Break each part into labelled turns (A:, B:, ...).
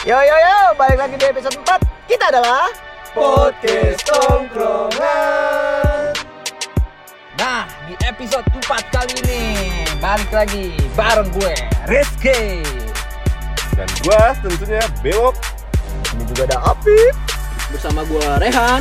A: Yo yo yo, balik lagi di episode 4 Kita adalah
B: Podcast Tongkrongan.
C: Nah, di episode 4 kali ini balik lagi bareng gue, Rizky.
B: Dan gua tentunya Bewok.
A: Ini juga ada Apip
D: bersama gua Rehan.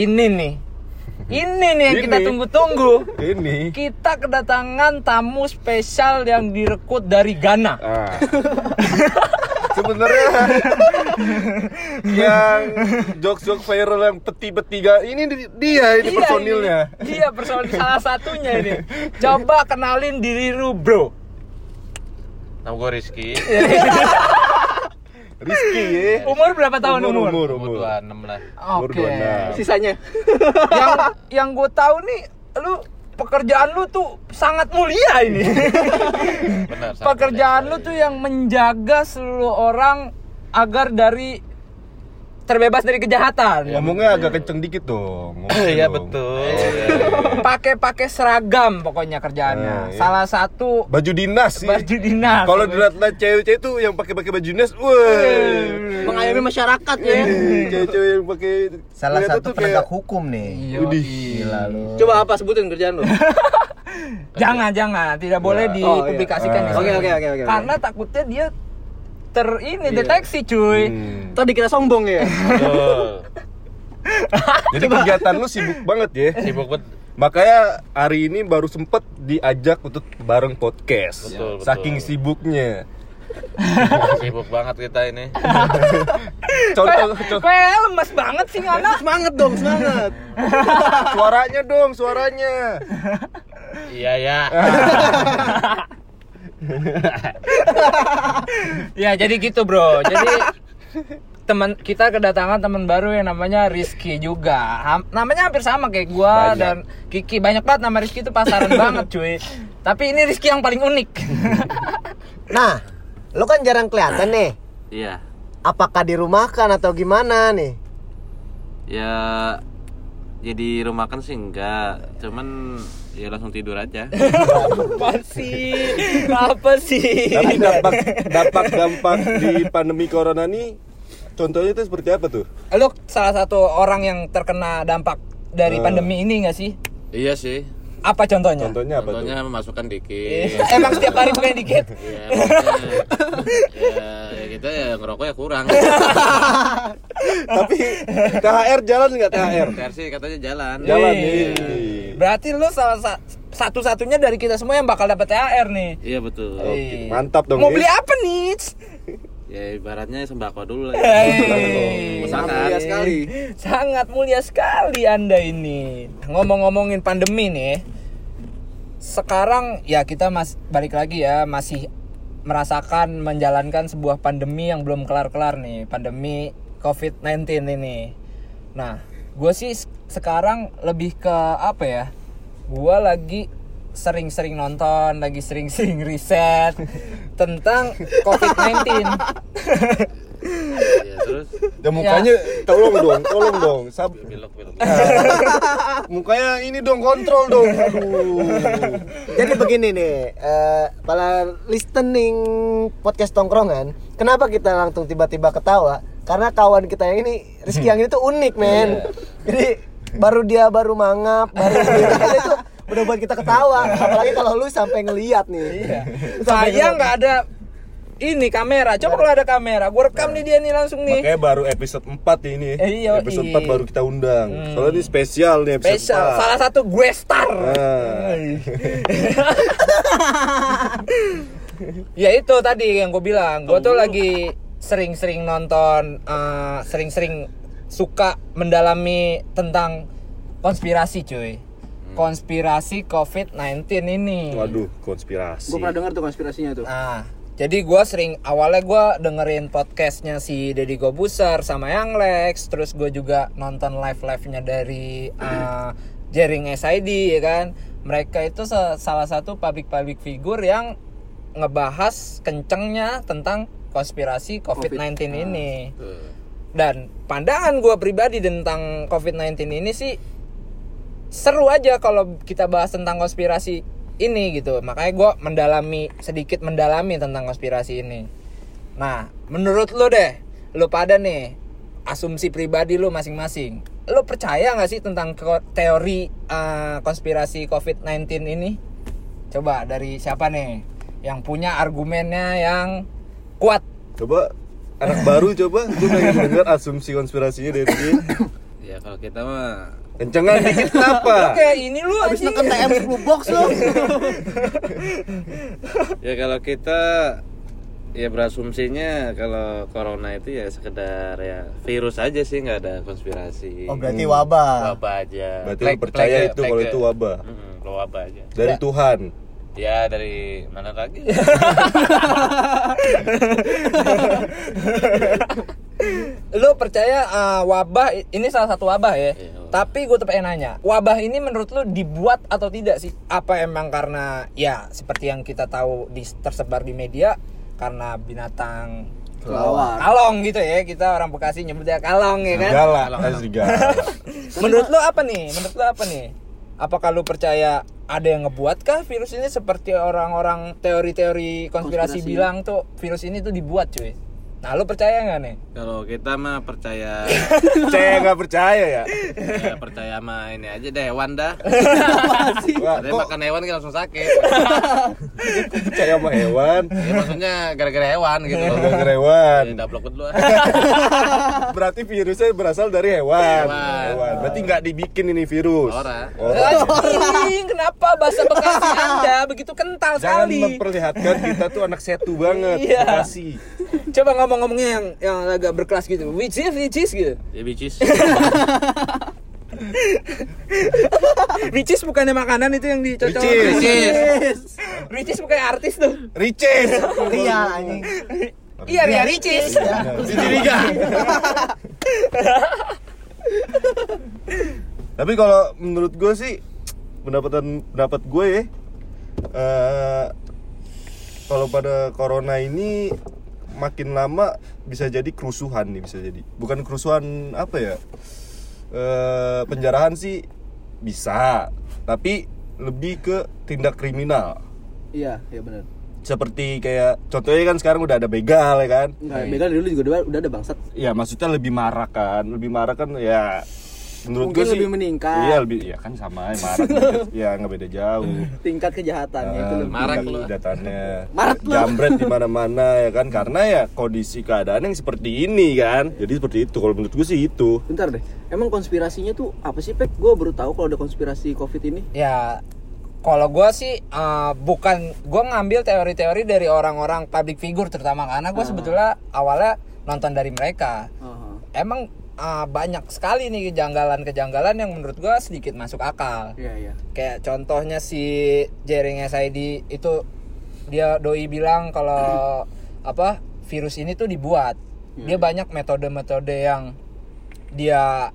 C: Ini nih. Ini nih yang kita
B: Ini.
C: tunggu-tunggu.
B: Ini.
C: Kita kedatangan tamu spesial yang direkrut dari Ghana.
B: Ah. Sebenarnya yang jokes-jokes viral yang peti-peti ga- ini di- dia ini
C: Iya,
B: personilnya.
C: ini. Iya, personil salah satunya ini. Coba kenalin diri lu, Bro.
E: Nama gue Rizky,
B: Rizky ya.
C: Umur berapa tahun umur?
B: umur,
E: umur
B: umur.
E: 26 lah
B: Umur
C: Oke.
B: 26.
D: Sisanya.
C: yang yang gue tahu nih lu pekerjaan lu tuh sangat mulia ini.
E: Benar
C: pekerjaan
E: mulia.
C: lu tuh yang menjaga seluruh orang agar dari terbebas dari kejahatan.
B: Ngomongnya agak kenceng dikit dong.
E: Iya betul
C: Pakai-pakai seragam pokoknya kerjaannya.
B: Eh, iya.
C: Salah satu
B: Baju dinas sih.
C: baju dinas.
B: Kalau dilihat-lihat cewek-cewek tuh yang pakai-pakai baju dinas, wah.
D: Mengayomi masyarakat ya.
B: Cewek-cewek yang pakai
A: Salah satu
B: tuh
A: penegak
B: kayak-
A: hukum nih
C: Iya,
B: Udih.
A: Gila lu
D: Coba apa sebutin kerjaan lu?
C: jangan jangan tidak boleh
B: Nah.
C: dipublikasikan
B: Oh, iya.
D: Oke, oke, oke, oke.
C: Karena takutnya dia ter ini deteksi cuy.
B: Hmm.
D: Tadi kita sombong ya.
E: Betul.
B: Jadi kegiatan lu sibuk banget ya.
E: Sibuk bet
B: Makanya hari ini baru sempet diajak untuk bareng podcast.
E: Betul, betul.
B: Saking sibuknya.
E: Sibuk banget kita ini
B: Contoh,
C: Kayak
B: contoh
C: kayak lemes banget sih Ngana.
D: semangat dong, semangat.
B: suaranya dong, suaranya.
E: Iya ya
C: Ya jadi gitu bro. Jadi teman kita kedatangan teman baru yang namanya Rizky juga. Ham- namanya hampir sama kayak gua
B: Banyak.
C: dan Kiki. Banyak banget nama Rizky itu pasaran banget cuy. Tapi ini Rizky yang paling unik.
A: Nah, lu kan jarang kelihatan nih
F: Iya,
A: Apakah dirumahkan atau gimana nih?
F: ya jadi rumah kan sih enggak, cuman ya langsung tidur aja.
C: Apa sih? Apa sih?
B: Tapi dampak dampak dampak di pandemi corona nih contohnya itu seperti apa tuh?
C: Lu salah satu orang yang terkena dampak dari
B: Eh.
C: pandemi ini gak sih?
F: iya sih.
C: Apa contohnya?
B: Contohnya apa
F: Contohnya
B: tuh?
F: memasukkan dikit.
C: Emang setiap hari bukan dikit?
F: ya, maksudnya, ya, ya kita ya ngerokok ya kurang.
B: Tapi THR jalan nggak THR?
F: Versi katanya jalan.
B: Jalan nih.
C: Berarti lu salah sa- satu-satunya dari kita semua yang bakal dapat THR nih.
F: Iya betul.
B: Oke, mantap dong,
C: Mau beli apa nih?
F: Ya ibaratnya sembako dulu lah.
C: Hei.
D: Sangat mulia sekali.
C: Sangat mulia sekali Anda ini. Ngomong-ngomongin pandemi nih. Sekarang ya kita mas balik lagi ya masih merasakan menjalankan sebuah pandemi yang belum kelar-kelar nih, pandemi COVID-19 ini. Nah, gue sih sekarang lebih ke apa ya? Gue lagi sering-sering nonton, lagi sering-sering riset tentang COVID-19.
F: Ya terus
B: Ya mukanya tolong dong, tolong dong. Sab
F: belok belok.
B: mukanya ini dong kontrol dong. Aduh.
A: Jadi begini nih, eh, para listening podcast tongkrongan, kenapa kita langsung tiba-tiba ketawa? Karena kawan kita yang ini, Rizky yang ini tuh unik, men. Jadi baru dia baru mangap, baru dia aja itu udah buat kita ketawa. Apalagi kalau lu sampai ngeliat nih. Sampai
C: Saya nggak ada ini kamera. Coba kalau ada kamera, gue rekam nih dia nih langsung nih.
B: Makanya baru episode 4 ini.
C: Eh, iya,
B: episode
C: iya.
B: 4 baru kita undang. Soalnya ini spesial nih episode
C: Spesial,
B: 4.
C: salah satu gue star.
B: Nah.
C: ya itu tadi yang gue bilang, gue tuh lagi sering-sering nonton, eh, sering-sering suka mendalami tentang konspirasi cuy. Konspirasi COVID-19 ini.
B: Waduh, konspirasi.
D: Gue pernah dengar tuh konspirasinya tuh.
C: Nah, jadi gue sering awalnya gue dengerin podcastnya si Deddy Gobuser sama Yang Lex, terus gue juga nonton live live nya dari uh, Jering SID ya kan. mereka itu sa- salah satu public-public figure yang ngebahas kencengnya tentang konspirasi COVID-19 ini. Dan pandangan gue pribadi tentang COVID-19 ini sih seru aja kalau kita bahas tentang konspirasi ini gitu. Makanya gue mendalami sedikit mendalami tentang konspirasi ini. Nah, menurut lu deh, lu pada nih asumsi pribadi lu masing-masing. Lu percaya nggak sih tentang teori eh, konspirasi COVID-19 ini? Coba dari siapa nih yang punya argumennya yang kuat?
B: Coba anak baru coba gue pengen denger asumsi konspirasinya dari dia.
F: Ya kalau kita mah
B: Kencengan dikit
C: Lu
B: kenapa?
C: kayak ini lu
A: Habis
C: anjing.
A: neken TM 10 box lo.
F: ya kalau kita ya berasumsinya kalau corona itu ya sekedar ya virus aja sih nggak ada konspirasi.
A: Oh berarti wabah.
E: Wabah aja.
B: Berarti lu percaya itu kalau itu wabah
E: kalau wabah aja.
B: dari Tuhan.
E: Ya dari mana lagi?
C: lu percaya uh, wabah ini salah satu wabah ya
F: Iya, wabah.
C: tapi gue tuh pengen nanya wabah ini menurut lu dibuat atau tidak sih apa emang karena ya seperti yang kita tahu di tersebar di media karena binatang
D: Kelawar.
C: kalong gitu ya kita orang bekasi nyebutnya kalong ya kan
B: galak.
C: menurut lu apa nih menurut lu apa nih apakah lu percaya ada yang ngebuat kah virus ini seperti orang-orang teori-teori konspirasi,
D: Konspirasi.
C: bilang tuh virus ini tuh dibuat cuy nah lu percaya nggak nih
F: Kalau kita mah percaya
B: Percaya nggak percaya ya?
F: ya percaya sama ini aja deh hewan dah. Ada
B: kok
F: makan hewan kan langsung sakit.
B: percaya sama hewan?
F: ya maksudnya gara-gara hewan gitu loh.
B: Gara-gara hewan.
F: Ini double dulu.
B: Berarti virusnya berasal dari hewan.
F: Hewan.
B: Berarti nggak dibikin ini virus.
F: Ora.
B: Ora.
C: Kenapa bahasa Bekasi Anda begitu kental
B: Jangan
C: sekali?
B: memperlihatkan kita tuh anak setu banget.
C: Iya.
B: Bekasi.
C: Coba ngomong-ngomongnya yang yang agak berkelas gitu. Which is, which is gitu.
F: Ya bicis.
C: Which is bukannya makanan itu yang dicocok.
B: Ricis.
C: Ricis bukan artis tuh.
B: Ricis.
A: Iya anjing.
C: Iya, Ria Ricis.
B: Iya. Tapi kalau menurut gue sih pendapatan pendapat gue ya eh, kalau pada corona ini makin lama bisa jadi kerusuhan nih bisa jadi bukan kerusuhan apa ya eh, penjarahan sih bisa tapi lebih ke tindak kriminal
D: Iya, iya benar.
B: seperti kayak contohnya kan sekarang udah ada begal ya kan
D: Enggak, begal dulu juga udah, udah ada bangsat.
B: ya maksudnya lebih marah kan lebih marah kan ya menurut
D: Mungkin
B: gue sih
D: lebih meningkat.
B: iya lebih ya kan sama aja marah ya nggak beda jauh
D: Tingkat kejahatannya itu
B: Ah,
D: lebih.
F: Marak lu.
B: datanya
D: Marak lu.
B: jambret di mana-mana ya kan karena ya kondisi keadaan yang seperti ini kan jadi seperti itu kalau menurut gue sih itu
D: Bentar deh. Emang konspirasinya tuh apa sih, Pek? Gue baru tahu kalau ada konspirasi Covid ini.
C: Ya kalau gue sih eh, bukan gue ngambil teori-teori dari orang-orang public figure terutama karena gue sebetulnya awalnya nonton dari mereka.
D: Aha.
C: Emang eh, banyak sekali nih kejanggalan-kejanggalan yang menurut gue sedikit masuk akal.
D: Iya, iya.
C: Kayak contohnya si Jering SID itu dia doi bilang kalau apa virus ini tuh dibuat. Dia banyak metode-metode yang dia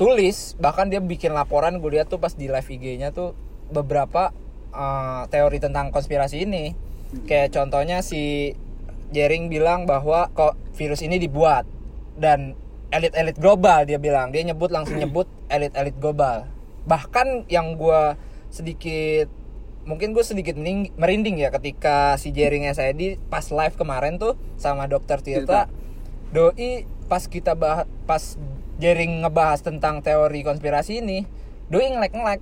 C: tulis bahkan dia bikin laporan gue lihat tuh pas di live IG-nya tuh beberapa uh, teori tentang konspirasi ini kayak contohnya si Jering bilang bahwa kok virus ini dibuat dan elit-elit global dia bilang. Dia nyebut langsung nyebut elit-elit global. Bahkan yang gue sedikit mungkin gue sedikit mening- merinding ya ketika si Jering SID pas live kemarin tuh sama dokter Tirta doi pas kita bahas pas Jering ngebahas tentang teori konspirasi ini doi ngelek-ngelek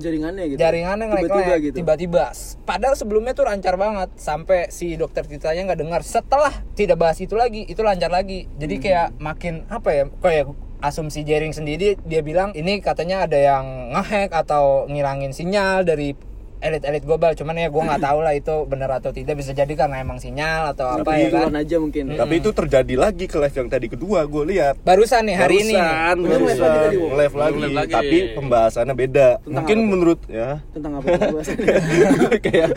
D: Jaringannya gitu.
C: jaringannya
D: Tiba-tiba
C: ngelek-ngelek
D: gitu.
C: tiba-tiba padahal sebelumnya tuh lancar banget sampai si dokter Tirtanya nggak dengar setelah tidak bahas itu lagi itu lancar lagi jadi
D: Hmm.
C: kayak makin apa ya kayak asumsi Jering sendiri dia bilang ini katanya ada yang ngehack atau ngilangin sinyal dari elit-elit global cuman ya gue nggak tahu lah itu benar atau tidak bisa jadi karena emang sinyal atau apa ya kan
D: aja mungkin
B: Tapi itu terjadi lagi ke live yang tadi kedua gue lihat.
C: barusan nih hari ini
F: Barusan,
D: lagi
B: Barusan
D: Wo.
B: live lagi,
F: Live lagi.
B: tapi pembahasannya beda.
D: Tentang
B: Mungkin
D: apa
B: menurut ya
D: tentang apa
B: kayak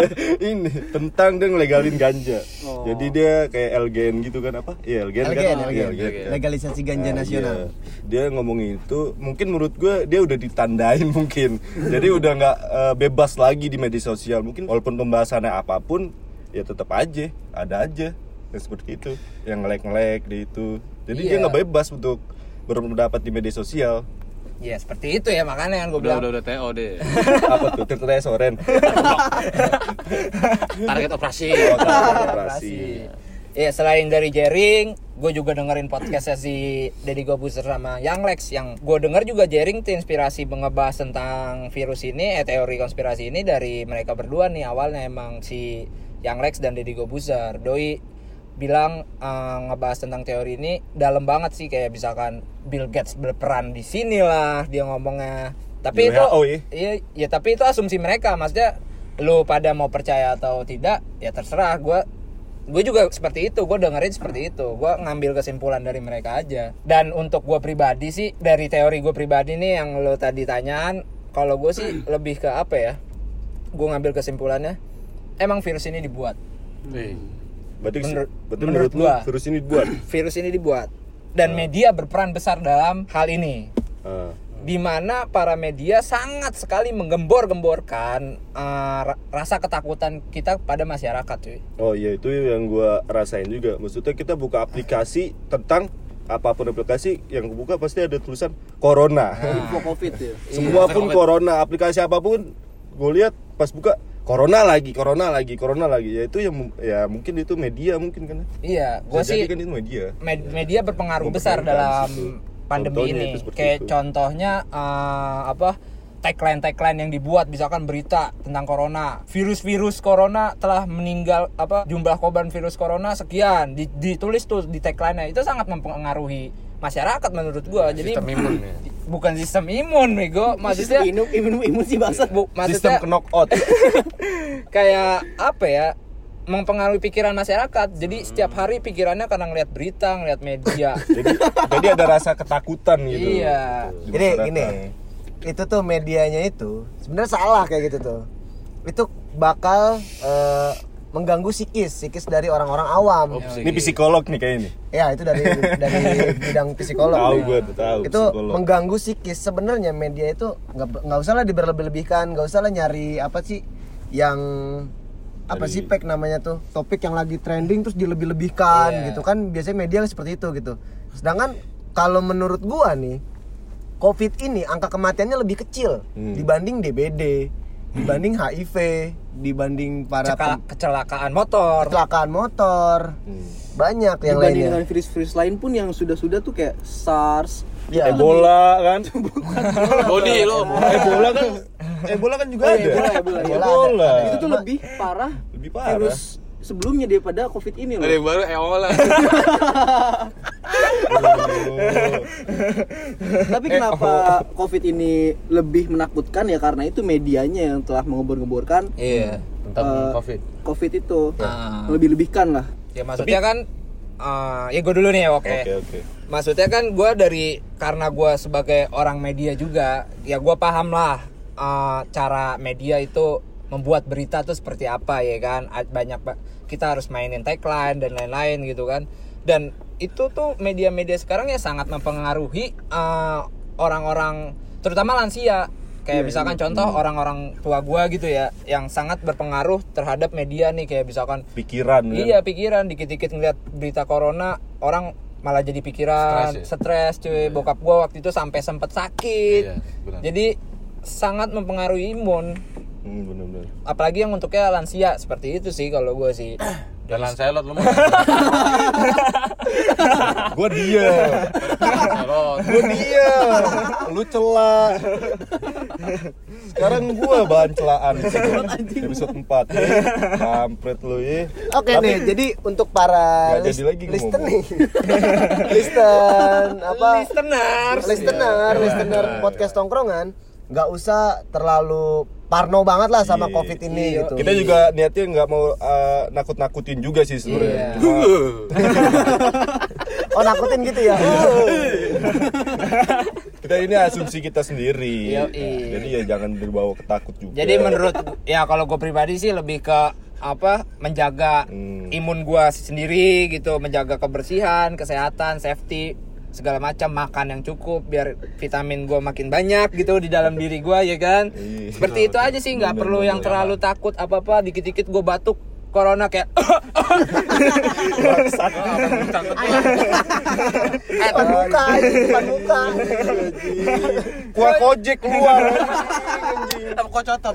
B: ini tentang dia ngelegalin ganja.
D: Oh.
B: Jadi dia kayak LGN gitu kan apa? Iya LGN,
A: LGN,
B: kan?
A: LGN.
B: Iya, LGN.
A: legalisasi ganja
B: Ah,
A: nasional
B: iya. Dia ngomongin itu, mungkin menurut gue dia udah ditandain mungkin. Jadi udah nggak eh, bebas lagi di media sosial. Mungkin walaupun pembahasannya apa pun, ya tetap aja ada aja yang seperti itu, yang ngelek-ngelek di itu. Jadi dia
C: Iya.
B: nggak bebas untuk berpendapat di media sosial.
C: ya seperti itu ya makanya kan gue
F: Udah
C: bilang
F: udah udah TO deh.
B: Apa tuh? Tirta Soren.
F: Target operasi.
B: Oh, operasi.
C: Ya selain dari Jering, gue juga dengerin podcastnya si Deddy Gobuser sama Yang Lex yang gue denger juga Jering terinspirasi ngebahas tentang virus ini, eh, teori konspirasi ini dari mereka berdua nih awalnya emang si Yang Lex dan Deddy Gobuser. Doi bilang eh, ngebahas tentang teori ini dalam banget sih kayak misalkan Bill Gates berperan di sini lah dia ngomongnya. Tapi itu
B: WHO ya?
C: Iya, ya tapi itu asumsi mereka. Maksudnya lu pada mau percaya atau tidak, ya terserah. Gue gue juga seperti itu. Gue dengerin seperti itu. Gue ngambil kesimpulan dari mereka aja. Dan untuk gue pribadi sih, dari teori gue pribadi nih yang lo tadi tanyaan, kalau gue sih lebih ke apa ya? Gue ngambil kesimpulannya, emang virus ini dibuat.
F: Wih.
B: Berarti,
C: Menurut-
B: berarti
C: menurut
B: menurut, lu
C: gua.
B: virus ini dibuat.
C: Virus ini dibuat. Dan media berperan besar dalam hal ini.
B: Ah.
C: Di mana para media sangat sekali menggembor-gemborkan ra- rasa ketakutan kita pada masyarakat cuy.
B: Oh iya itu yang gua rasain juga. Maksudnya kita buka aplikasi tentang apa pun aplikasi yang buka pasti ada tulisan corona.
D: info covid ya
B: Semua pun corona, aplikasi apa pun gue lihat pas buka corona lagi, corona lagi, corona lagi. Ya itu yang ya mungkin itu media mungkin kan.
C: Iya, gue
B: Bisa
C: sih
B: jadi kan itu media.
C: med- media berpengaruh besar dalam
B: situ.
C: Pandemi
B: Contohnya
C: ini. Kayak
B: itu.
C: contohnya eh, apa? tagline-tagline yang dibuat misalkan berita tentang corona virus-virus corona telah meninggal apa jumlah korban virus corona sekian Di- ditulis tuh di tagline-nya itu sangat mempengaruhi masyarakat menurut gua jadi
F: Sistem imun ya.
C: bukan sistem imun bego maksudnya
D: imun imun imun sih bahasa
C: bu,
B: Sistem
C: maksudnya
B: knockout.
C: kayak apa ya mempengaruhi pikiran masyarakat jadi setiap hari pikirannya karena ngeliat berita ngeliat media
B: jadi jadi ada rasa ketakutan gitu.
C: Iya.
B: di
A: Jadi gini, itu tuh medianya itu sebenarnya salah kayak gitu tuh. Itu bakal eh, mengganggu psikis, psikis dari orang-orang awam.
F: Oh, psikis.
B: Ini psikolog nih kayaknya nih.
A: Ya itu dari dari bidang psikolog.
B: Tahu gue tuh tahu.
A: itu
B: psikolog.
A: mengganggu psikis sebenarnya media itu nggak nggak usah lah diberlebih-lebihkan, nggak usah lah nyari apa sih yang apa
B: Dari-
A: sih pek namanya tuh topik yang lagi trending terus dilebih-lebihkan
C: Iya.
A: gitu kan biasanya media seperti itu gitu sedangkan kalau menurut gua nih covid ini angka kematiannya lebih kecil
B: Hmm.
A: dibanding DBD dibanding HIV dibanding para
C: Ceka-
A: pem-
C: kecelakaan motor
A: kecelakaan motor
B: Hmm.
A: banyak yang
D: dibanding
A: lainnya
D: dengan virus-virus lain pun yang sudah-sudah tuh kayak SARS
A: ya
B: Ebola kan.
F: Body lo.
B: Ebola kan Ebola kan juga
D: Oh,
B: ada.
D: iya, Ebola, Ebola, iya.
B: Ebola.
D: itu tuh lebih parah
B: Lebih parah.
D: virus sebelumnya daripada covid ini
F: Ada
D: loh
F: yang baru Eola.
D: tapi kenapa covid ini lebih menakutkan ya karena itu medianya yang telah mengebor-geborkan
C: iya
F: Tentang
D: eh,
F: Covid.
D: covid itu
C: Ah.
D: lebih-lebihkan lah
C: ya maksudnya kan eh, ya gue dulu nih ya oke.
B: Oke oke.
C: maksudnya kan gue dari karena gue sebagai orang media juga ya gue paham lah eh, cara media itu membuat berita tuh seperti apa ya kan? Banyak ba- kita harus mainin tagline dan lain-lain gitu kan. Dan itu tuh media-media sekarang ya sangat mempengaruhi eh, orang-orang terutama lansia kayak misalkan contoh orang-orang tua gua gitu ya yang sangat berpengaruh terhadap media nih kayak misalkan
B: Pikiran kan.
C: Iya pikiran dikit-dikit ngeliat berita corona orang malah jadi pikiran
F: Stres ya?
C: cuy bokap gua waktu itu sampai sempet sakit
F: Iya, benar.
C: jadi sangat mempengaruhi imun
B: Hmm, bener-bener.
C: apalagi yang untuknya lansia seperti itu sih kalau gua sih
F: Jalan selot lu mah.
B: Gua dia.
F: Selot.
B: Gua dia. Lu celah. Sekarang gua bahan celaan episode 4 ya. Kampret lu ya.
A: Oke nih, jadi untuk para
B: Nggak jadi lagi
A: listen
B: ngomong.
A: nih, listen apa?
C: listener
A: listener,
B: Iya.
A: listener
B: Iya.
A: podcast tongkrongan. Nggak usah terlalu parno banget lah sama
B: Iya.
A: covid ini
C: Iya.
A: gitu
B: Kita juga niatnya nggak mau uh, nakut-nakutin juga sih sebenarnya.
C: Iya.
B: Cuma
A: oh nakutin gitu ya
B: kita ini asumsi kita sendiri.
C: Yoi.
B: Jadi ya jangan dibawa ketakut juga.
C: Jadi menurut ya kalau gue pribadi sih lebih ke apa menjaga
B: Hmm.
C: imun gua sendiri gitu, menjaga kebersihan, kesehatan, safety segala macam makan yang cukup biar vitamin gua makin banyak gitu di dalam diri gua ya kan.
B: Iya.
C: Seperti itu aja sih nggak perlu yang terlalu takut apa-apa dikit-dikit gua batuk corona kayak
A: eh depan muka depan muka
B: Kuah kojek keluar.
F: Apa kok coto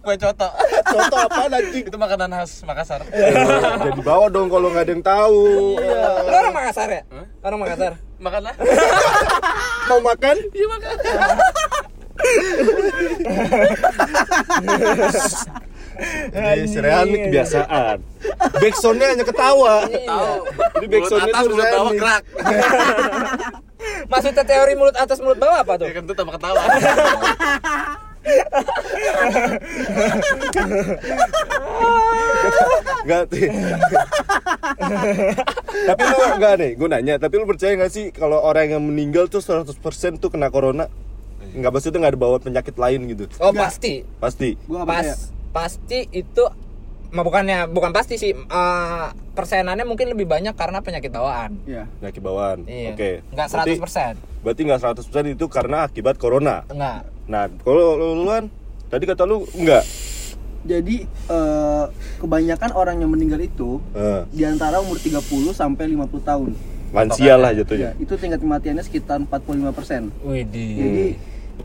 F: kue coto.
B: Contoh apa nanti?
F: Itu makanan khas Makassar.
B: Jadi bawa dong kalau nggak ada yang tahu.
C: Lu orang Makassar ya? Orang Makassar.
F: Makanlah.
B: Mau makan?
F: Iya makan.
B: Jadi sereal ini kebiasaan. Backsoundnya hanya ketawa.
F: Tahu.
B: Jadi backsoundnya tuh Rani.
F: gerak.
C: Maksudnya teori mulut atas mulut bawah apa tuh?
F: Ya kan tuh tambah ketawa.
B: Enggak sih. tapi lu enggak nih, gue nanya, tapi lu percaya nggak sih kalau orang yang meninggal tuh 100% tuh kena corona? Enggak maksudnya nggak ada bawa penyakit lain gitu.
C: Oh pasti.
B: Pasti.
D: Gua
C: Pas
D: percaya.
C: Pasti itu mah bukannya bukan pasti sih eh, persenannya mungkin lebih banyak karena penyakit bawaan.
D: Iya.
B: Penyakit bawaan.
C: Iya.
B: Oke.
C: Enggak
B: Berarti-
C: 100%.
B: Berarti nggak 100% itu karena akibat corona.
C: Enggak.
B: Nah, kalau lu duluan tadi kata lu enggak.
D: Jadi eh, kebanyakan orang yang meninggal itu
B: Eh,
D: di antara umur 30 sampai 50 tahun.
B: lansia lah
D: Ya,
B: jatuhnya.
D: itu tingkat kematiannya sekitar 45%.
C: Widih.
D: Jadi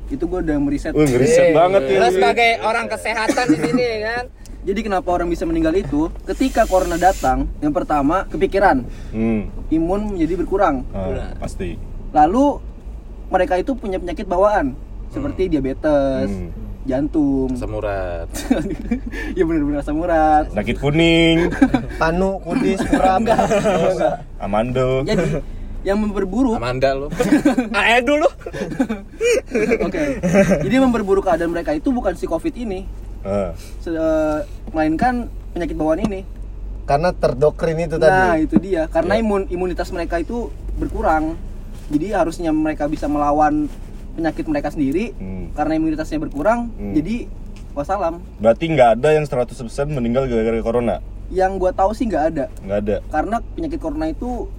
D: itu gue udah meriset.
B: Wih, ngeriset
C: Iya.
B: banget ya.
C: Lo
B: lu.
C: sebagai orang kesehatan di sini ya kan.
D: Jadi kenapa orang bisa meninggal itu? Ketika corona datang, yang pertama kepikiran,
B: Hmm.
D: imun menjadi berkurang.
B: ah, pasti.
D: Lalu mereka itu punya penyakit bawaan seperti diabetes,
B: Hmm.
D: jantung.
F: Semurat.
D: ya benar-benar asam urat.
B: Sakit kuning,
A: panu kudis kurang
B: amando.
D: Jadi yang memperburuk
F: Amanda lu.
C: AE dulu.
D: Oke. Jadi memperburuk keadaan mereka itu bukan si Covid ini, eh, melainkan penyakit bawaan ini.
A: karena terdoktrin itu
D: Nah,
A: tadi
D: itu dia. Karena imun imunitas mereka itu berkurang. Jadi harusnya mereka bisa melawan penyakit mereka sendiri.
B: Hmm.
D: Karena imunitasnya berkurang,
B: Hmm.
D: jadi wassalam.
B: Berarti nggak ada yang 100% meninggal gara-gara corona?
D: Yang gua tahu sih nggak ada.
B: Nggak ada.
D: Karena penyakit corona itu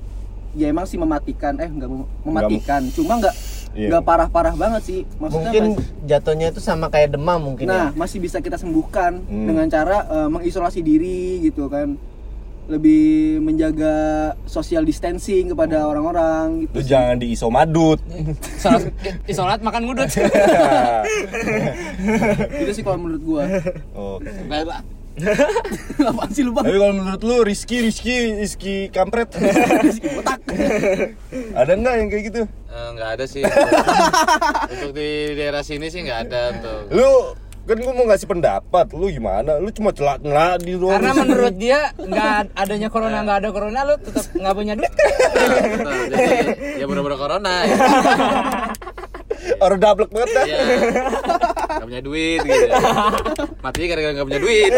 D: ya emang sih mematikan, eh nggak mem- mematikan. Cuma nggak
B: Iya.
D: nggak parah-parah banget sih. Maksudnya
A: mungkin
D: masih-
A: jatuhnya itu sama kayak demam mungkin
D: Nah,
A: ya
D: masih bisa kita sembuhkan
B: Hmm.
D: dengan cara eh, mengisolasi diri gitu kan. Lebih menjaga social distancing kepada orang-orang gitu.
B: Lu
D: sih.
B: jangan diiso madut.
C: Isolat, makan ngudut.
D: Itu sih kalau menurut gua.
B: Oke.
D: Apaan sih lu, Bang?
B: Tapi kalau menurut lu Rizky, Rizky, Rizky kampret.
D: Botak.
B: ada nggak yang kayak gitu?
F: Eh, nggak ada sih. untuk, di daerah sini sih nggak ada untuk.
B: Lu kan gua mau ngasih pendapat, lu gimana? Lu cuma celak-celak di ruang.
C: Karena menurut dia nggak adanya corona nggak ada corona lu tetap nggak punya duit.
F: Betul, Jadi ya bener-bener corona ya.
B: Orang dablek banget dah.
F: Iya. Gak punya duit gitu. Matinya gara-gara gak punya duit.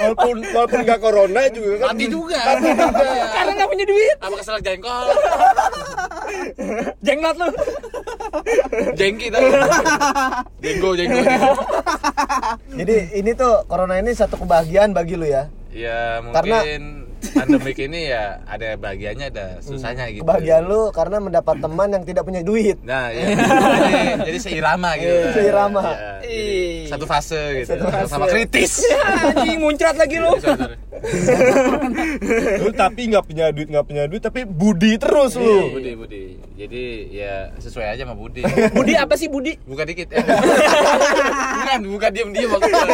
B: Walaupun walaupun nggak corona juga kan.
F: Mati juga.
C: Karena nggak punya duit.
F: Apa keselak jengkol?
C: Jenglot lu.
F: Jengki tadi. Jenggo, jenggo.
A: jadi ini tuh corona ini satu kebahagiaan bagi lu ya
F: Ya
A: Karena-
F: mungkin pandemik ini ya ada bahagianya ada susahnya gitu.
A: kebahagiaan lu karena mendapat teman yang tidak punya duit
F: Nah, ya. jadi, jadi seirama gitu.
A: Iya, seirama.
F: Ya, jadi satu fase gitu.
A: Satu fase.
F: Sama kritis.
C: Anjing muncrat lagi lu.
B: Lu tapi nggak punya duit nggak punya duit tapi budi terus
F: Iya,
B: lu.
F: Budi, Budi. Jadi ya sesuai aja sama Budi.
C: Budi apa sih Budi?
F: Buka dikit ya. Bukan, buka diam-diam maksudnya.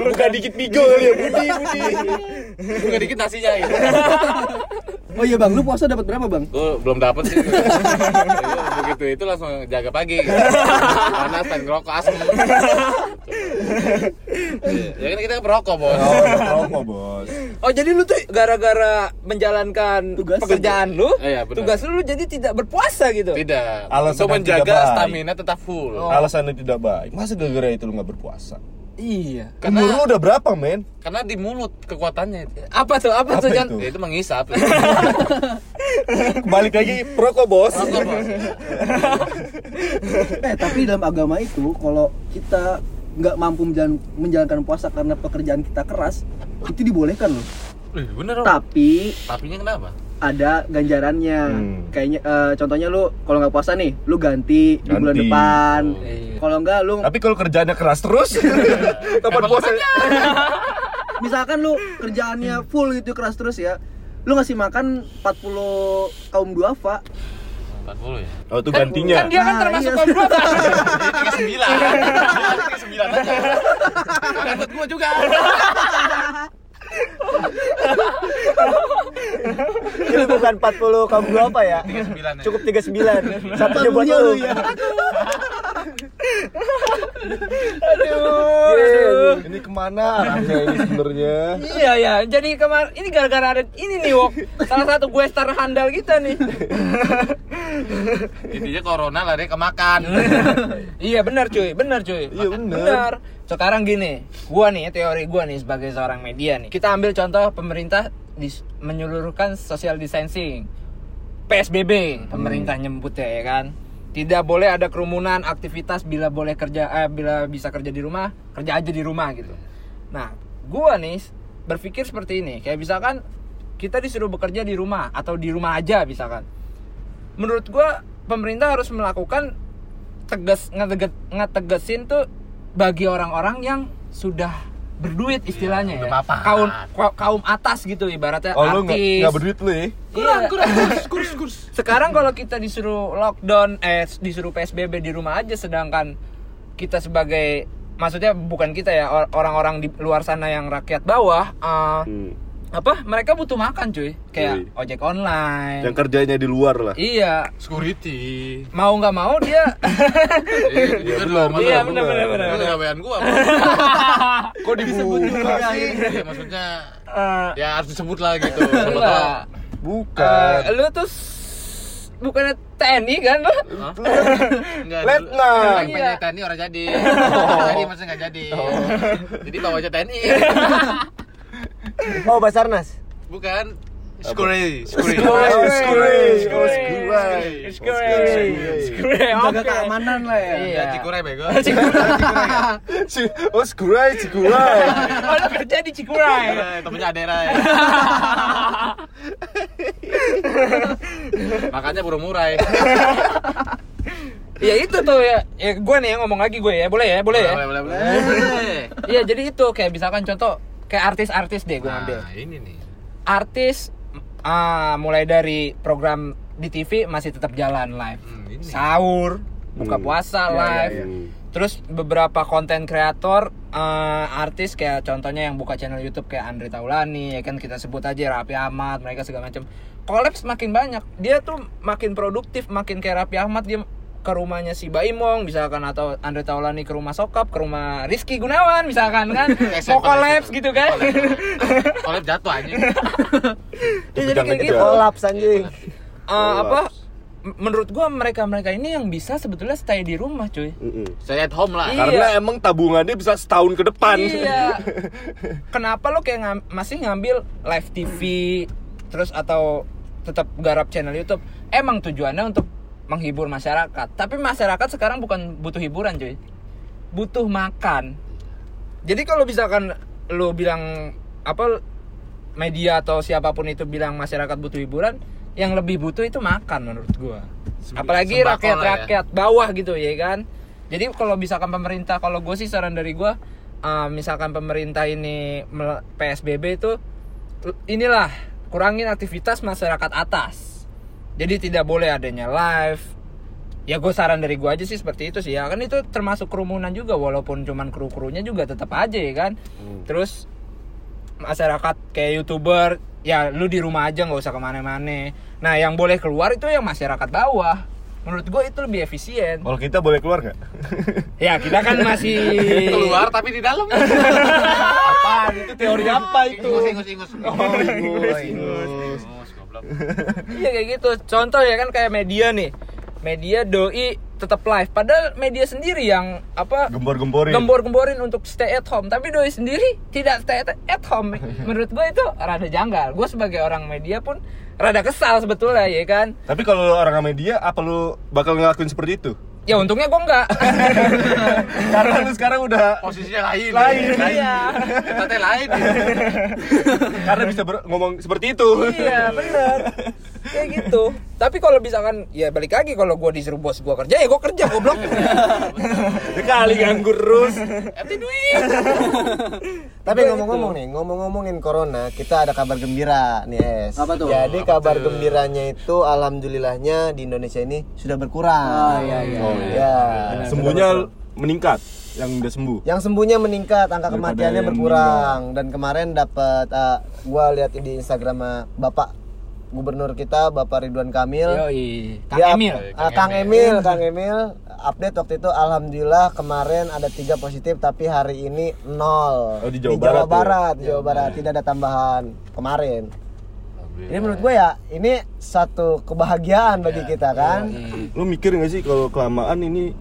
B: Buka dikit kali ya budi budi.
F: Buka dikit nasinya gitu.
D: Oh iya, Bang. Lu puasa dapat berapa, Bang?
F: Gue belum dapet sih. Gua begitu itu langsung jaga pagi. Gitu. Panas dan ngerokok asem. Gitu. ya kan kita perokok bos
B: Oh, rokok, Bos.
C: Oh jadi lu tuh gara-gara menjalankan
D: Tugas
C: pekerjaan lu,
F: Iya, benar.
C: tugas lu, lu jadi tidak berpuasa gitu.
F: tidak
B: Alasan tidak
F: menjaga
B: baik.
F: stamina tetap full
B: Alasannya tidak baik. Masa gara-gara itu lu nggak berpuasa?
C: Iya.
F: Karena-
B: Umur lu udah berapa, men?
F: karena di mulut kekuatannya itu
C: Apa tuh? Apa,
B: Apa
C: tuh, Jan?
B: itu?
F: Ya, itu menghisap
B: Balik lagi perokok, Bos.
D: Eh tapi dalam agama itu kalau kita nggak mampu menjalan, menjalankan puasa karena pekerjaan kita keras itu dibolehkan loh.
F: Wih, bener
D: Tapi
F: tapinya kenapa
D: ada ganjarannya.
B: Hmm.
D: Kayaknya eh, contohnya lu kalau nggak puasa nih, lu ganti, di bulan
B: Ganti.
D: depan.
C: Iya.
D: Kalau enggak lu
B: Tapi kalau kerjaannya keras terus, kapan puasa?
D: misalkan lu kerjaannya full gitu keras terus ya. Lu ngasih makan 40 kaum duafa.
F: 40 ya
B: Oh, itu
C: Kan,
B: gantinya.
C: kan dia kan
D: Nah,
C: termasuk
D: iya.
C: kaum dua Pak.
F: Jadi 39 39 aja buat gua juga
A: Itu bukan 40 kaum dua apa ya?
F: 39 ya
A: Cukup 39. Satunya buat lu
D: ya.
C: Aduh, aduh.
B: Ini ke mana arahnya ini sebenarnya?
C: Iya ya, jadi kemarin ini gara-gara ada ini nih Wok. Salah satu gue star handal kita nih.
F: intinya corona lari ke makan
C: iya benar cuy, benar cuy.
B: Iya, benar.
C: Sekarang gini, gua nih teori gua nih sebagai seorang media nih. Kita ambil contoh pemerintah dis- menyeluruhkan social distancing. PSBB pemerintah nyebutnya ya kan. Tidak boleh ada kerumunan, aktivitas bila boleh kerja eh, bila bisa kerja di rumah, kerja aja di rumah gitu. Nah, gua nih berpikir seperti ini, kayak misalkan kita disuruh bekerja di rumah atau di rumah aja misalkan. Menurut gua pemerintah harus melakukan tegas ngeteget, ngetegesin tuh bagi orang-orang yang sudah berduit istilahnya
F: udah
C: ya.
F: mapan.
C: Kaum kaum atas gitu ibaratnya
B: Oh, lu nggak
C: artis.
B: nggak berduit lu ya?
C: Kurang, kurang, kurs, kurs, kurs. Sekarang kalau kita disuruh lockdown, eh disuruh PSBB di rumah aja, sedangkan kita sebagai, maksudnya bukan kita ya, or- orang-orang di luar sana yang rakyat bawah, eh,
B: Hmm.
C: apa? Mereka butuh makan cuy, kayak
B: Yoi.
C: ojek online.
B: Yang kerjanya di luar lah.
C: Iya,
F: security
C: mau nggak mau dia.
F: Iya, juga
C: Iya,
F: gua-
C: bener, bener, bener,
F: Itu
C: bener.
F: gawean gua
B: Kok dibuka sih?
F: Iya, maksudnya
C: eh,
F: ya harus disebut lah gitu
B: Bukan.
C: Eh, lu tuh bukannya TNI kan lu?
F: Hah? Enggak,
B: Letnan.
F: dulu-
C: Iya.
F: TNI orang jadi Nggak jadi maksudnya nggak jadi Jadi bawa aja TNI
A: Oh, Basarnas.
F: Bukan
B: Skurai, skurai,
C: Skurai.
B: skurai.
C: Skurai. Skurai,
D: Jaga keamanan lah ya.
C: Iya.
F: Ya Cikuray bego
B: Si- Oh, skurai, cikurai.
C: Oh, lu kerja di Cikuray.
F: Cikuray, Temennya Adera ya Makanya burung murai
C: Ya itu tuh ya. Ya gue nih yang ngomong lagi gue ya. Boleh ya? Boleh ya?
F: Boleh boleh boleh
C: Iya, jadi itu kayak misalkan contoh kayak artis-artis deh gue ambil.
F: Nah ini nih
C: Artis ah mulai dari program di TV masih tetap jalan live.
F: Hmm, ini.
C: Sahur, buka
B: Hmm.
C: puasa live.
D: iya,
B: iya.
C: Terus beberapa konten kreator eh, artis kayak contohnya yang buka channel YouTube kayak Andre Taulani ya kan kita sebut aja Raffi Ahmad mereka segala macam. Collapse makin banyak. Dia tuh makin produktif, makin kayak Raffi Ahmad dia ke rumahnya si Baimong misalkan atau Andre Taulani ke rumah Sokap, ke rumah Rizky Gunawan misalkan kan. Mau collapse. gitu kan.
F: Collab jatuh anjing
C: Ya, jadi kayak gitu.
A: Kolaps anjing.
C: Eh, apa menurut gua mereka-mereka ini yang bisa sebetulnya stay di rumah, cuy.
B: Mm-mm.
F: Saya at home lah
C: Iya.
B: Karena emang tabungannya bisa setahun ke depan.
C: Iya. Kenapa lo kayak ngam- masih ngambil live TV terus atau tetap garap channel YouTube? Emang tujuannya untuk menghibur masyarakat. Tapi masyarakat sekarang bukan butuh hiburan, cuy. Butuh makan. Jadi kalau misalkan lo bilang apa media atau siapa pun itu bilang masyarakat butuh hiburan, yang lebih butuh itu makan menurut gua. Apalagi
F: lah ya.
C: rakyat-rakyat bawah gitu ya kan. Jadi kalau misalkan pemerintah, kalau gue sih saran dari gua, eh, misalkan pemerintah ini PSBB itu inilah kurangin aktivitas masyarakat atas. Jadi tidak boleh adanya live. Ya gue saran dari gua aja sih seperti itu sih ya kan itu termasuk kerumunan juga walaupun cuman kru-krunya juga tetap aja ya kan. Terus masyarakat kayak youtuber ya lu di rumah aja nggak usah ke mana-mana nah yang boleh keluar itu yang masyarakat bawah menurut gue itu lebih efisien
B: Kalau kita boleh keluar nggak?
C: ya kita kan masih
F: keluar tapi di dalam
B: Apaan itu teori apa itu?
F: ingus ingus ingus
B: Oh, ingus,
F: Ingus,
B: ingus.
F: Goblok.
C: Iya kayak gitu. Contoh ya kan kayak media nih. Media doi tetap live padahal media sendiri yang apa
B: Gembor-gemborin.
C: gembor-gemborin untuk stay at home tapi doi sendiri tidak stay at, home menurut gue itu rada janggal gue sebagai orang media pun rada kesal sebetulnya ya kan
B: Tapi kalau orang media, apa lu bakal ngelakuin seperti itu?
C: Ya untungnya gue enggak.
B: Karena lu sekarang udah
F: posisinya lain.
B: Lain,
C: iya.
F: Kita teh lain. Ya.
B: karena bisa ber- ngomong seperti itu.
C: iya benar kayak gitu tapi kalau misalkan ya balik lagi kalau gue disuruh bos gue kerja ya gue kerja goblok
B: Kali nganggur terus.
F: Ente duit
A: Tapi ngomong-ngomong nih, ngomong-ngomongin corona, kita ada kabar gembira nih, Es.
D: Apa tuh?
A: Jadi kabar gembiranya itu alhamdulillahnya di Indonesia ini sudah berkurang.
D: Ah, iya, iya.
B: Oh,
A: Ya.
B: Sembuhnya meningkat yang udah sembuh.
A: Yang sembuhnya meningkat, angka
B: Daripada
A: kematiannya berkurang dan kemarin dapat uh, gua lihat di Instagram Bapak Gubernur kita Bapak Ridwan Kamil.
C: Yoi, Kang
A: Dia-
C: Emil.
A: ah, Kang Emil, Kang Emil update waktu itu alhamdulillah kemarin ada tiga positif tapi hari ini nol
B: Oh, di Jawa Barat ya?
A: Barat, di Jawa Barat tidak ada tambahan kemarin. Ini menurut gue ya ini satu kebahagiaan bagi kita kan.
B: Lu mikir gak sih kalau kelamaan ini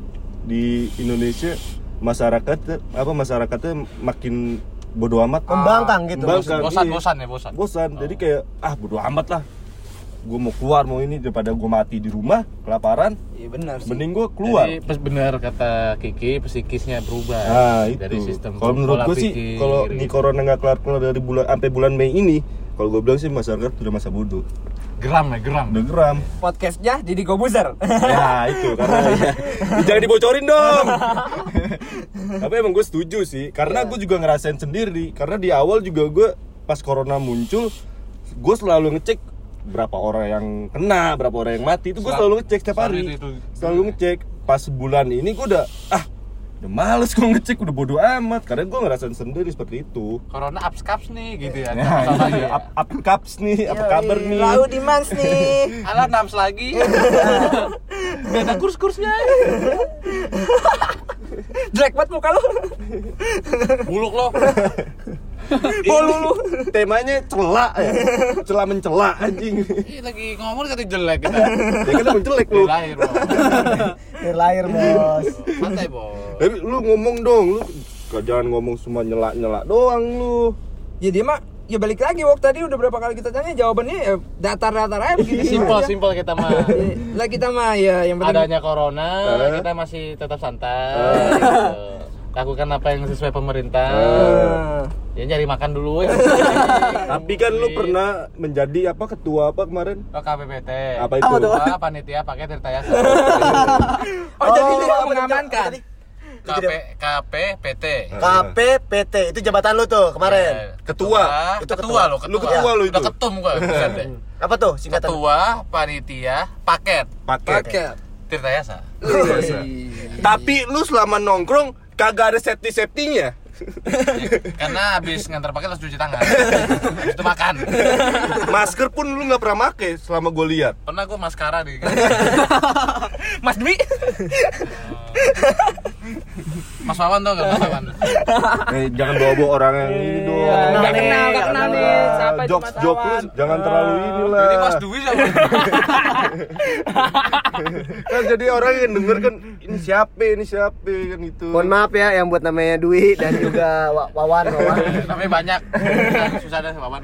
B: di Indonesia masyarakat apa masyarakatnya makin bodoh amat
A: Membangkang gitu.
B: Membangkang,
F: bosan
B: iya.
F: bosan ya bosan
B: bosan jadi kayak ah bodoh amat lah gue mau keluar mau ini daripada gue mati di rumah kelaparan
C: Iya benar sih.
B: mending gue keluar.
F: Jadi pas benar kata Kiki psikisnya berubah
B: nah itu.
F: dari sistem
B: kalau menurut gue sih kalau ini
F: gitu.
B: corona nggak kelar kelar dari bulan sampai bulan Mei ini kalau gue bilang sih masyarakat sudah masa bodoh.
F: Geram ya geram.
B: Udah geram.
C: Podcastnya jadi Kobuzer.
B: ya itu karena ya, jangan dibocorin dong. Tapi emang gue setuju sih karena gue juga ngerasain sendiri karena di awal juga gue pas corona muncul gue selalu ngecek berapa orang yang kena berapa orang yang mati itu gue
F: Sel-
B: selalu ngecek setiap hari
F: itu- itu.
B: selalu ngecek pas sebulan ini gue udah ah udah males gue ngecek udah bodo amat karena gue ngerasain sendiri seperti itu
F: corona ups caps nih gitu ya
B: ya,
F: Sama
B: iya.
F: ya.
B: up, up caps nih apa kabar nih
C: Lau di Mans nih.
F: Alah nams lagi Gak ada kurs-kursnya
C: Jelek banget muka lu.
F: Buluk lo
C: Bolu. Lu.
B: temanya celak ya. Celah mencela anjing.
F: Ih, lagi ngomong kata jelek. Kita
B: ya kan jelek lu.
F: Lahir
A: Air lahir bos.
F: Santai bos.
B: Tapi lu ngomong dong, lu. Kau jangan ngomong semua nyela-nyela doang lu.
C: Ya dia mah ya balik lagi waktu tadi udah berapa kali kita tanya jawabannya ya datar-datar aja begitu
F: Simpel simpel kita mah.
C: Ya, Lah kita mah ya yang penting
F: Adanya corona
B: Eh.
F: kita masih tetap santai gitu. Lakukan apa yang sesuai pemerintah
C: Ah.
F: Ya nyari makan dulu ya
B: Tapi kan lu pernah menjadi apa ketua apa kemarin?
F: Oh KPPT
B: Apa itu?
F: Apa panitia pakai Tirta Yasa
C: Oh, jadi dia
A: apa
C: mengamankan.
F: KP KPPT
A: KPPT itu jabatan lu tuh kemarin.
F: Eh,
B: Ketua.
A: Itu
F: Itu
A: ketua.
F: ketua lo
B: Lu ketua lu
F: Udah
B: itu.
F: ketum gua.
A: Apa tuh singkatan?
F: Ketua panitia paket
B: Paket.
C: Paket.
F: Tirta Yasa
B: Tapi lu selama nongkrong kagak ada safety safety-nya.
F: Karena habis ngantar paket harus cuci tangan Habis itu makan
B: Masker pun lu nggak pernah make selama gue lihat.
F: Pernah gua maskara di
C: Mas Dwi.
F: Mas Wawan tau gak Mas Wawan?
B: Eh, jangan bawa-bawa orang yang ini dong.
C: Enggak kenal, enggak kenal nih. Itu
B: jokes jokes lu
C: Wawan?
B: jangan terlalu inilah.
F: Ini Mas Dwi sama
B: kan jadi orang yang denger kan ini siapa ini siapa kan itu.
A: Mohon maaf ya yang buat namanya Dwi dan juga Wa- Wawan Wawan.
F: Namanya banyak Susah- deh Wawan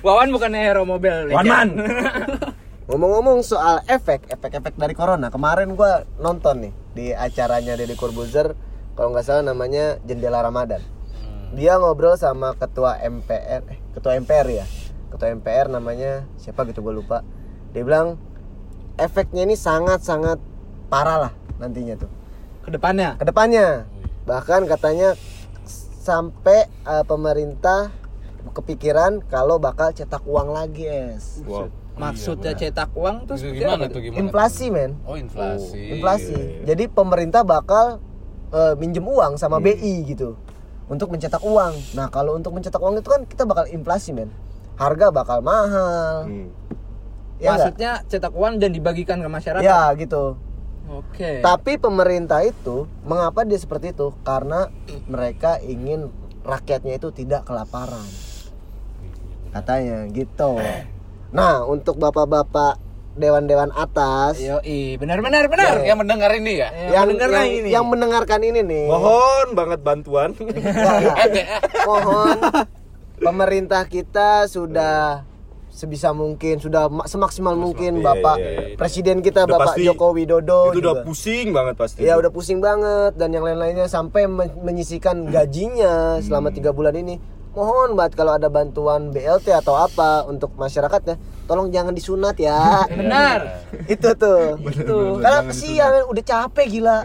C: Wawan bukannya hero mobil.
B: Man.
A: Ngomong-ngomong soal efek, efek-efek dari corona, kemarin gua nonton nih di acaranya Deddy Corbuzier, kalau nggak salah namanya Jendela Ramadan. Dia ngobrol sama ketua MPR, eh, ketua MPR ya, ketua MPR namanya siapa gitu gue lupa. Dia bilang efeknya ini sangat-sangat parah lah nantinya tuh.
C: Ke
A: depannya. Ke depannya, bahkan katanya sampai eh, pemerintah kepikiran kalau bakal cetak uang lagi es.
B: Wow.
C: Maksudnya cetak uang tuh
F: Itu gimana
C: apa
F: tuh gimana?
A: Inflasi men.
F: Oh inflasi
A: inflasi. Jadi pemerintah bakal eh, minjem uang sama BI gitu untuk mencetak uang. Nah kalau untuk mencetak uang itu kan kita bakal inflasi men. Harga bakal mahal.
B: Hmm.
A: Ya
C: Maksudnya cetak uang dan dibagikan ke masyarakat.
A: Ya gitu.
C: Oke.
A: Tapi pemerintah itu mengapa dia seperti itu? Karena mereka ingin rakyatnya itu tidak kelaparan. Katanya gitu. Nah, untuk bapak-bapak dewan-dewan atas
C: Yo, benar benar benar.
F: Yang mendengar ini ya.
C: Yang,
A: yang,
C: mendengarkan
A: yang,
C: ini.
A: yang mendengarkan ini nih.
B: Mohon banget bantuan.
A: Mohon pemerintah kita sudah sebisa mungkin sudah ma- semaksimal mungkin
B: Iya,
A: Bapak
B: iya, iya.
A: Presiden kita
B: Udah
A: Bapak
B: pasti-
A: Joko Widodo
B: itu udah
A: juga.
B: pusing banget pasti.
A: Ya udah pusing banget dan yang lain-lainnya sampai men- menyisikan gajinya selama tiga bulan ini. Mohon banget kalau ada bantuan BLT atau apa untuk masyarakatnya, tolong jangan disunat ya.
C: Benar.
A: Itu tuh.
B: Bener-bener,
A: Karena
B: jangan
A: kesian udah capek gila.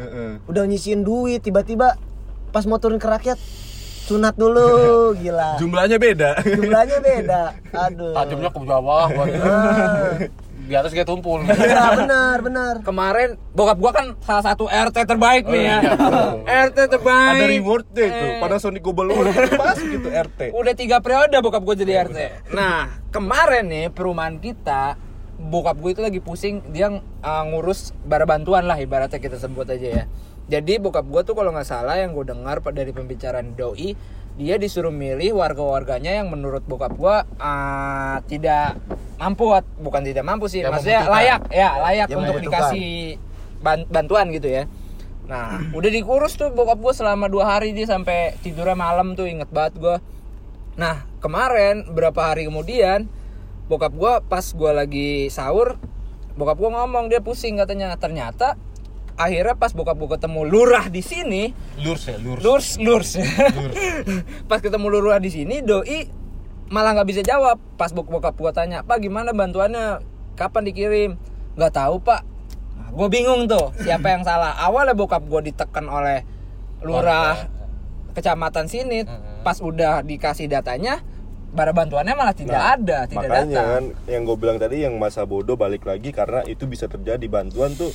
A: Udah nyisiin duit tiba-tiba pas mau turun ke rakyat sunat dulu gila.
B: Jumlahnya beda.
A: Jumlahnya beda. Aduh.
F: Tajamnya ke bawah,
A: Ah.
F: Di atas kayak tumpul.
A: Iya benar benar.
C: Kemarin bokap gua kan salah satu RT terbaik nih ya. RT terbaik.
B: Ada rewardnya itu.
C: Eh.
B: Panasonic Global Award itu pas gitu RT.
C: Udah tiga periode bokap gue jadi RT. Nah kemarin nih perumahan kita bokap gue itu lagi pusing dia uh, ngurus bara bantuan lah ibaratnya kita sebut aja ya. Jadi bokap gue tuh kalau nggak salah yang gue dengar dari pembicaraan doi dia disuruh milih warga-warganya yang menurut bokap gue uh, tidak mampu bukan tidak mampu sih
F: Yang
C: maksudnya layak ya layak
A: Yang
C: untuk dikasih ban- bantuan gitu ya. Nah, udah dikurus tuh bokap gue selama dua hari dia sampai tidurnya malam tuh inget banget gue. Nah, kemarin berapa hari kemudian bokap gue pas gue lagi sahur, bokap gue ngomong dia pusing katanya. Ternyata akhirnya pas bokap gue ketemu lurah di sini,
F: Lurs ya, lurs.
C: lurs lurs. pas ketemu lurah di sini, doi malah nggak bisa jawab. Pas bok bokap gue tanya, pak gimana bantuannya? Kapan dikirim? Nggak tahu pak. gue bingung tuh siapa yang salah. Awalnya bokap gue ditekan oleh lurah kecamatan sini. Pas udah dikasih datanya, bara bantuannya malah tidak
B: Nah,
C: ada, tidak
B: Makanya
C: datang.
B: kan yang gue bilang tadi yang masa bodoh balik lagi karena itu bisa terjadi bantuan tuh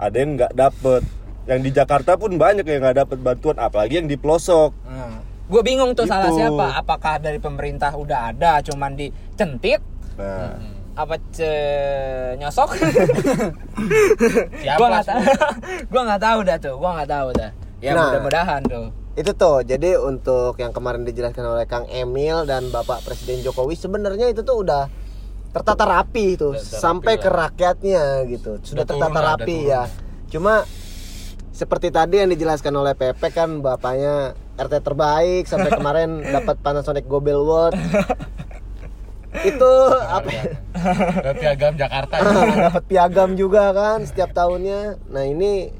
B: ada yang nggak dapet. Yang di Jakarta pun banyak yang nggak dapet bantuan, apalagi yang di pelosok.
C: gue bingung tuh salah
B: Gitu.
C: siapa. Apakah dari pemerintah udah ada, cuman dicentit
B: Nah,
C: apa ce nyosok
F: Siapa
C: gua nggak tahu gua nggak tahu dah tuh gua nggak tahu dah ya
A: Nah.
C: mudah-mudahan tuh
A: Itu tuh, jadi untuk yang kemarin dijelaskan oleh Kang Emil dan Bapak Presiden Jokowi sebenarnya itu tuh udah tertata rapi
F: tertata
A: sampai
F: rapi
A: ke
F: lah.
A: rakyatnya gitu. Sudah
F: Udah
A: tertata
F: turun
A: rapi ya. Cuma seperti tadi yang dijelaskan oleh Pepe kan bapaknya RT terbaik sampai kemarin dapat Panasonic Global Award. itu apa ya?
F: Udah piagam Jakarta.
A: dapat piagam juga kan setiap tahunnya. Nah ini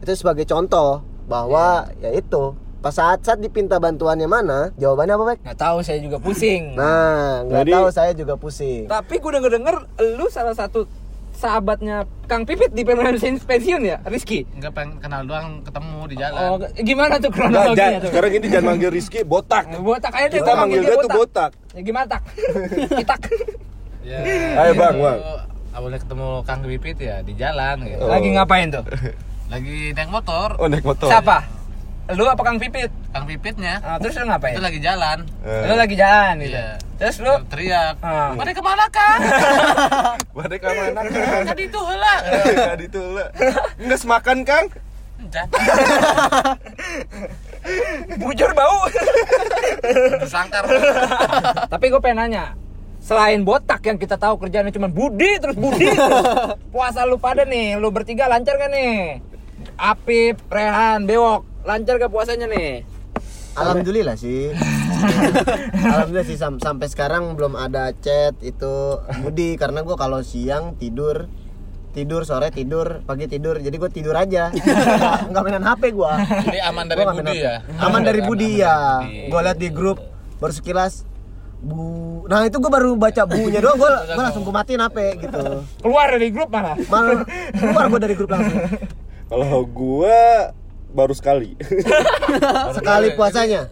A: itu sebagai contoh bahwa ya itu pas saat saat dipinta bantuannya mana jawabannya apa baik?
C: nggak tahu saya juga pusing
A: Nah nggak
B: Jadi-
A: tahu saya juga pusing.
C: tapi gue denger denger lu salah satu sahabatnya Kang Pipit di pensiun pensiun ya Rizky
F: Enggak pengen kenal doang ketemu di jalan.
C: oh gimana tuh
B: Nggak,
C: kronologinya tuh
B: sekarang ini jangan manggil Rizky botak.
C: botak aja
B: Kita manggil dia tuh botak.
C: ya gimana tak kitak
F: Ya,
B: Ayo, Bang,
F: itu
B: Bang.
F: Awalnya ketemu Kang Pipit ya di jalan gitu.
B: Oh.
C: lagi ngapain tuh
F: Lagi naik motor.
B: Oh naik motor.
C: siapa lu apa Kang Pipit
F: Kang Pipitnya
C: Ah, terus lu ngapain
F: itu lagi jalan.
B: Eh.
C: lu lagi jalan gitu
F: Iya.
C: terus lu
F: teriak.
C: Ah.
F: Pada ke mana kang?
B: Pada ke mana?
F: Tadi itu heula.
B: Tadi tuh lah. Nggak semakan Kang?
F: Enggak.
C: bujur bau
F: Tersangkar.
C: Tapi gue pengen nanya, selain botak yang kita tahu kerjanya cuma budi terus budi, terus. puasa lu pada nih, lu bertiga lancar kan nih? Apip, Rehan, Bewok, lancar gak puasanya nih?
A: Alhamdulillah sih. Alhamdulillah sih sam- sampai sekarang belum ada chat itu Budi karena gua kalau siang tidur tidur sore tidur pagi tidur jadi gue tidur aja nggak mainan HP gua
F: Jadi aman dari
A: Gua
F: Budi ya.
A: aman dari Budi ya
F: Budi.
A: gue liat di grup baru sekilas bu nah itu gue baru baca bunya doang gue gue langsung gue matiin HP gitu
C: Keluar dari grup malah.
A: malah keluar gue dari grup langsung
B: Kalau gua baru sekali.
A: sekali puasanya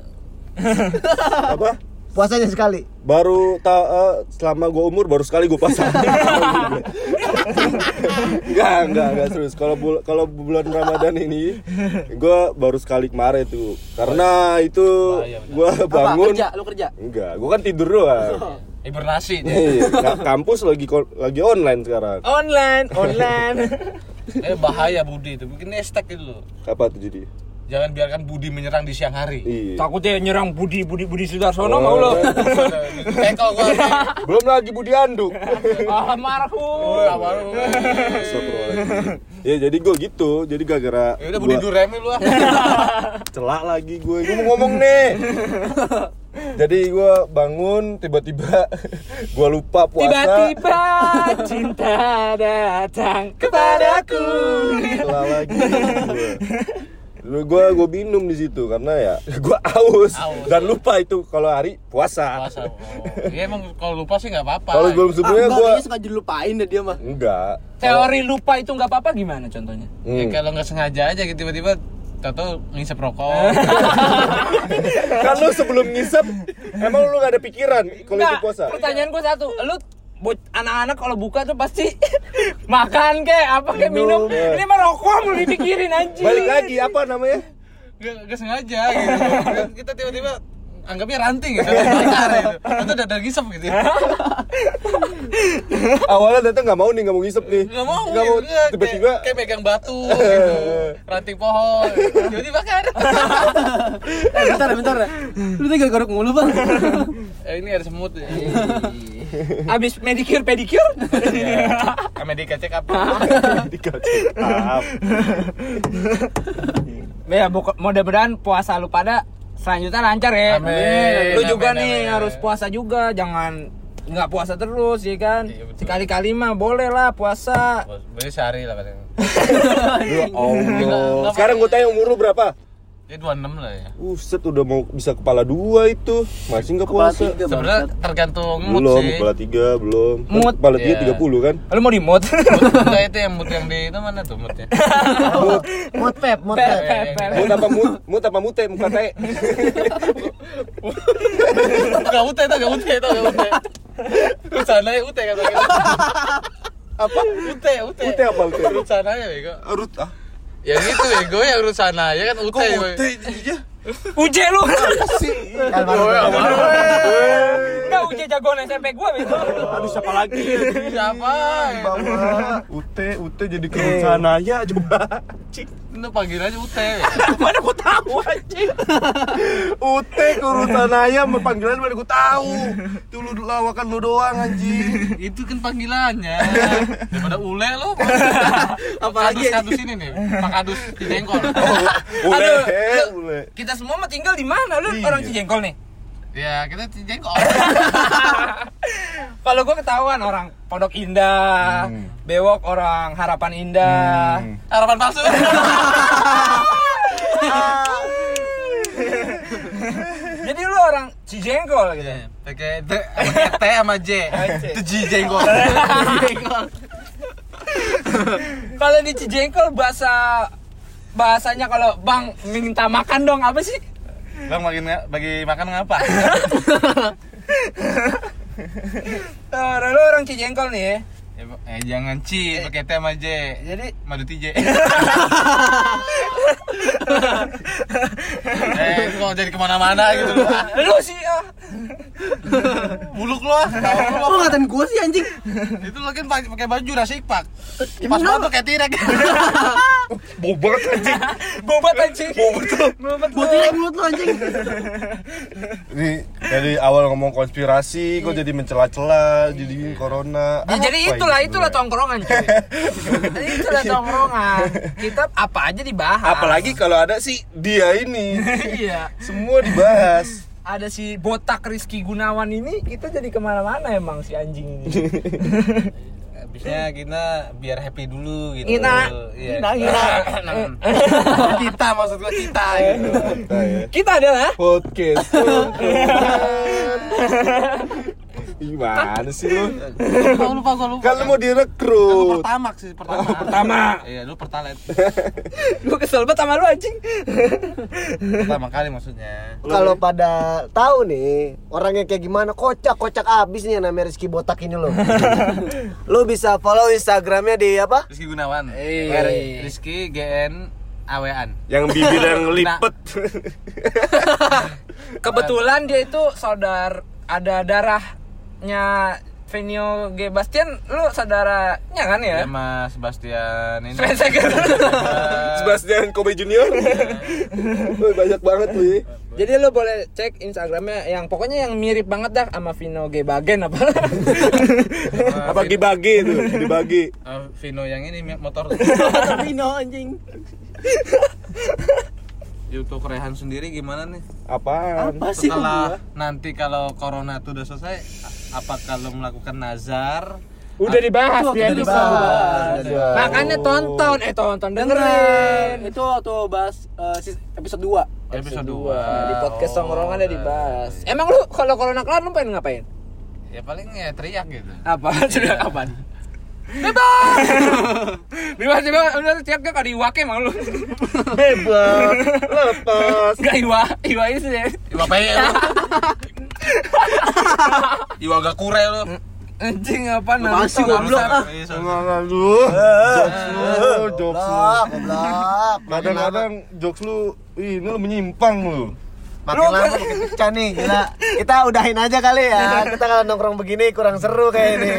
B: Apa?
A: puasanya sekali
B: Baru ta eh, selama gua umur baru sekali gua pasang. Enggak, enggak, enggak serius. Kalau bul- kalau bulan Ramadan ini gua baru sekali kemarin tuh. Karena itu
F: benar.
B: gua
D: Apa?
B: bangun
D: Kerja, lu kerja.
B: Enggak, gua kan tidur doang.
F: hibernasi dia.
B: Iya, ka- kampus lagi lagi online sekarang.
C: Online, online.
F: eh bahaya Budi itu bikin hashtag itu
B: Apa tuh jadi?
F: Jangan biarkan Budi menyerang di siang hari
B: Iya.
C: Takutnya nyerang Budi Budi Budi Sudarsono
B: Oh.
C: mau lo.
F: Tekel gua.
B: Belum lagi Budi Anduk.
C: Almarhum.
B: Ya jadi gue gitu, jadi gara-gara
F: ya udah Budi
B: gua
F: Duremi lu ah
B: celak lagi gue, gue mau ngomong nih. jadi gue bangun tiba-tiba gue lupa puasa.
C: Tiba-tiba cinta datang kepadaku.
B: Celak lagi. Gue gue minum di situ karena ya gue aus,
F: Aus.
B: dan lupa itu kalau hari puasa.
F: puasa oh. ya emang kalau lupa sih nggak apa-apa
B: Kalau sebelum
D: Ah,
B: sebelumnya
D: enggak,
B: gue
D: suka dilupain deh dia mah.
B: enggak.
C: Teori lupa itu nggak apa-apa gimana contohnya?
F: ya
B: Hmm.
F: kalau nggak sengaja aja gitu tiba-tiba tahu ngisep rokok
B: kan lu sebelum ngisep emang lu gak ada pikiran kalau itu puasa
C: pertanyaan gue satu, lu anak-anak kalau buka tuh pasti makan kayak apa kayak minum.
B: Minum, ya.
C: Ini mah rokok mau dipikirin anjing.
B: balik lagi apa namanya
F: nggak nggak sengaja gitu kita tiba-tiba anggapnya ranting gitu bakar gitu itu udah udah ngisep gitu
B: awalnya datang nggak mau nih nggak mau ngisep nih
F: nggak mau
B: nggak mau.
F: Kayak-
B: tiba-tiba
F: kayak megang batu gitu ranting pohon jadi bakar
D: Eh, bentar, bentar. Lu tega garuk mulu, Bang.
F: eh, ini ada semut ya
C: Abis medicure pedicure?
F: ke Medika check up
B: dikasih up.
C: ya mudah-mudahan puasa lu pada selanjutnya lancar ya.
F: Amin,
C: Lu juga
F: amin,
C: nih
F: amin.
C: harus puasa juga, jangan nggak puasa terus ya kan.
F: Iya.
C: Sekali-kali mah boleh lah puasa.
F: beli sehari lah katanya
B: Ya Allah
F: Nggak
B: sekarang gue tanya umur lu berapa
F: ya 26 lah ya.
B: Uset udah mau bisa kepala dua itu. Masih nggak
D: Kepala
B: puasa.
F: sebenarnya tergantung mood
B: belum
F: sih.
B: kepala tiga belum. Kan
C: Mood.
B: kepala tiga
F: Iya.
B: tiga puluh kan?
C: Lu mau di mood?
F: Enggak itu yang mood yang di itu mana tuh moodnya?
B: Mood.
A: Mood pep, mood
C: Pep,
A: pep.
B: mood apa mood? Mood apa mute muka teh
F: Gak ute tau gak ute tau gak ute Lu sana ya ute kata kita
B: apa?
F: Ute ute
B: Ute apa, ute?
F: Urut sana ya bego.
B: Urut ah
F: Ya gitu ya. Urut sana ya kan ute ya,
B: ute iya
C: Uje lu.
A: Almarhum.
C: Jagoan SMP gua gitu.
B: aduh siapa lagi?
F: Siapa?
B: Bawah. Ute ute jadi kerusanaya coba. Cik
F: Lu panggil aja ute.
B: Mana gua tahu anjing? Ute kerusanaya mau panggilan mana gua tahu. Itu lu lawakan lu doang anjing.
F: Itu kan panggilannya. Daripada ule lu.
D: Apalagi
F: Kadus ini nih Pak Kadus di jengkol.
B: Ule
C: Aduh,
B: ule.
C: Kita semua mah tinggal di mana? Lu
B: Iya.
C: orang Cijengkol nih.
F: Ya kita di jengkol
C: Kalau gua ketahuan orang Pondok Indah, Bewok orang Harapan Indah.
F: Harapan palsu.
C: Jadi lu orang Cijengkol gitu.
F: Pakai T pakai T sama J. Itu J jengkol
C: Kalau di Cijengkol bahasa bahasanya kalau Bang minta makan dong apa sih?
F: Bang bagi, bagi makan ngapa?
C: Eh, lu orang Cijengkol nih ya.
F: Ya, eh jangan ci pakai T sama J.
C: Jadi
F: Madu TJ. eh, kalau jadi ke mana-mana gitu. Ah,
C: lu sih ah.
F: Buluk lo ah. Lu
D: Lu ngatain gua sih anjing.
F: Itu lo kan pakai pakai baju Park.
D: Emang
F: Pas foto kayak T-Rex.
B: bobat anjing
C: Bobat anjing. Bobat. Bobat.
D: Buat tirek mulut lu anjing.
B: Ini dari awal ngomong konspirasi, kok jadi mencela-cela, jadi corona.
C: Ya, jadi itulah itulah tongkrongan cuy. itulah tongkrongan. Kita apa aja dibahas.
B: Apalagi kalau ada si dia ini,
C: iya.
B: semua dibahas.
C: Ada si botak Rizky Gunawan ini kita jadi ke mana-mana emang si anjing ini.
F: Habisnya kita biar happy dulu gitu.
C: Ngina.
F: Iya.
C: Ngina, ngina.
F: kita maksud gua kita gitu.
B: Kita ya.
C: Kita adalah
B: Podcast. Gimana sih lu?
F: Lupa lupa gua lupa.
B: Kan lu mau direkrut.
F: pertama sih pertama.
C: Oh, pertama.
F: Iya, lu pertalite.
C: Gue kesel banget sama lu anjing.
F: Pertama kali maksudnya.
A: Kalau pada tahu nih orangnya kayak gimana kocak kocak abis nih namanya Rizky Botak ini loh. lu bisa follow Instagramnya di apa?
F: Rizky Gunawan.
C: Eh.
F: Rizky GN Awean.
B: Yang bibir yang lipet.
C: Kebetulan dia itu saudara ada darah nya Venio G Bastian lu saudaranya kan ya?
F: Ya Mas Sebastian ini.
C: Second.
B: Sebastian Kobe Junior. Woi, banyak banget lu.
C: Jadi lu boleh cek Instagramnya yang pokoknya yang mirip banget dah sama Vino G Bagen apa?
B: Apa dibagi itu? Dibagi.
F: Eh, Vino yang ini motor.
D: Vino anjing.
F: Untuk Rehan sendiri gimana nih?
B: Apaan?
D: Apa sih
F: Setelah
D: gua?
F: nanti kalau corona itu udah selesai, a- apa kalau melakukan nazar?
C: Udah dibahas
D: Itu
C: ya
D: waktu
C: di
D: dibahas.
C: Makanya tonton, eh tonton dengerin.
D: Itu waktu bahas eh, sis- episode 2
F: Episode
C: Nah,
F: 2
C: di podcast tongkrongan ada dibahas. Emang lu kalau corona kelar lu pengen ngapain?
F: Ya paling ya teriak gitu.
C: Apa? Sudah kapan? Bebas! Bebas bebas udah tiap kali kali wake emang lu.
B: Bebas. Lepas.
C: Gak iwa, iwa itu ya.
F: Iwa peye lu. Iwa gak kure lu.
C: Anjing apa
D: Apaan sih, goblok, ah?
F: Iya,
B: Enggak lu. Jokes lu, jokes lu.
A: Goblok, goblok.
B: Kadang-kadang jokes lu ini lu menyimpang lu.
A: Makin lama makin pecah nih, gila. Kita udahin aja kali ya. Kita kalau nongkrong begini kurang seru kayak ini.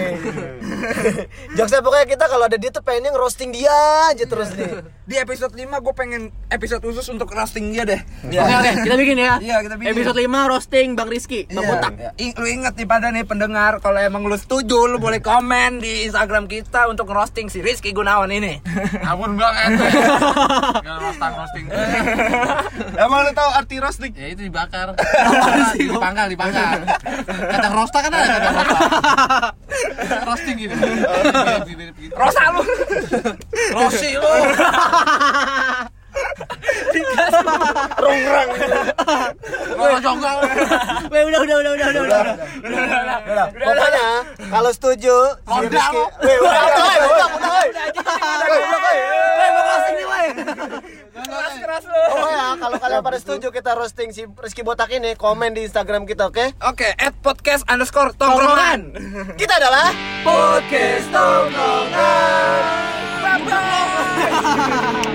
A: Jokesnya pokoknya kita kalau ada dia tuh pengennya ngerosting dia aja terus nih.
C: Di episode 5 gue pengen episode khusus untuk roasting dia deh.
D: Oke oke, kita bikin ya.
C: Iya, kita bikin.
D: Episode 5 roasting Bang Rizky, Bang
C: Iya.
D: Botak.
C: I- lu ingat nih pada nih pendengar kalau emang lu setuju lu boleh komen di Instagram kita untuk roasting si Rizky Gunawan ini.
F: Ampun banget. Gak roasting roasting.
B: Emang lu tahu arti roasting?
F: Ya itu dibakar. dipangkal, dipangkal. Kacang rosta kan ada kacang rosta. Roasting gitu. Mirip-mirip gitu.
C: Rosa lu.
F: Rosi lu.
B: Rongrang.
F: Rosa jongkal.
D: Weh, udah udah udah udah udah. udah.
A: Udah, Pokoknya kalau setuju si
F: Lontang.
A: Rizky. Weh, udah, udah, udah, udah, udah, weh. Udah,
D: mau nih, weh.
C: Lu.
A: Pokoknya kalau kalian pada setuju kita roasting si Rizky Botak ini, komen di Instagram kita, oke?
C: Oke, at podcast underscore tongkrongan.
A: Kita adalah
C: Podcast tongkrongan. Bye bye.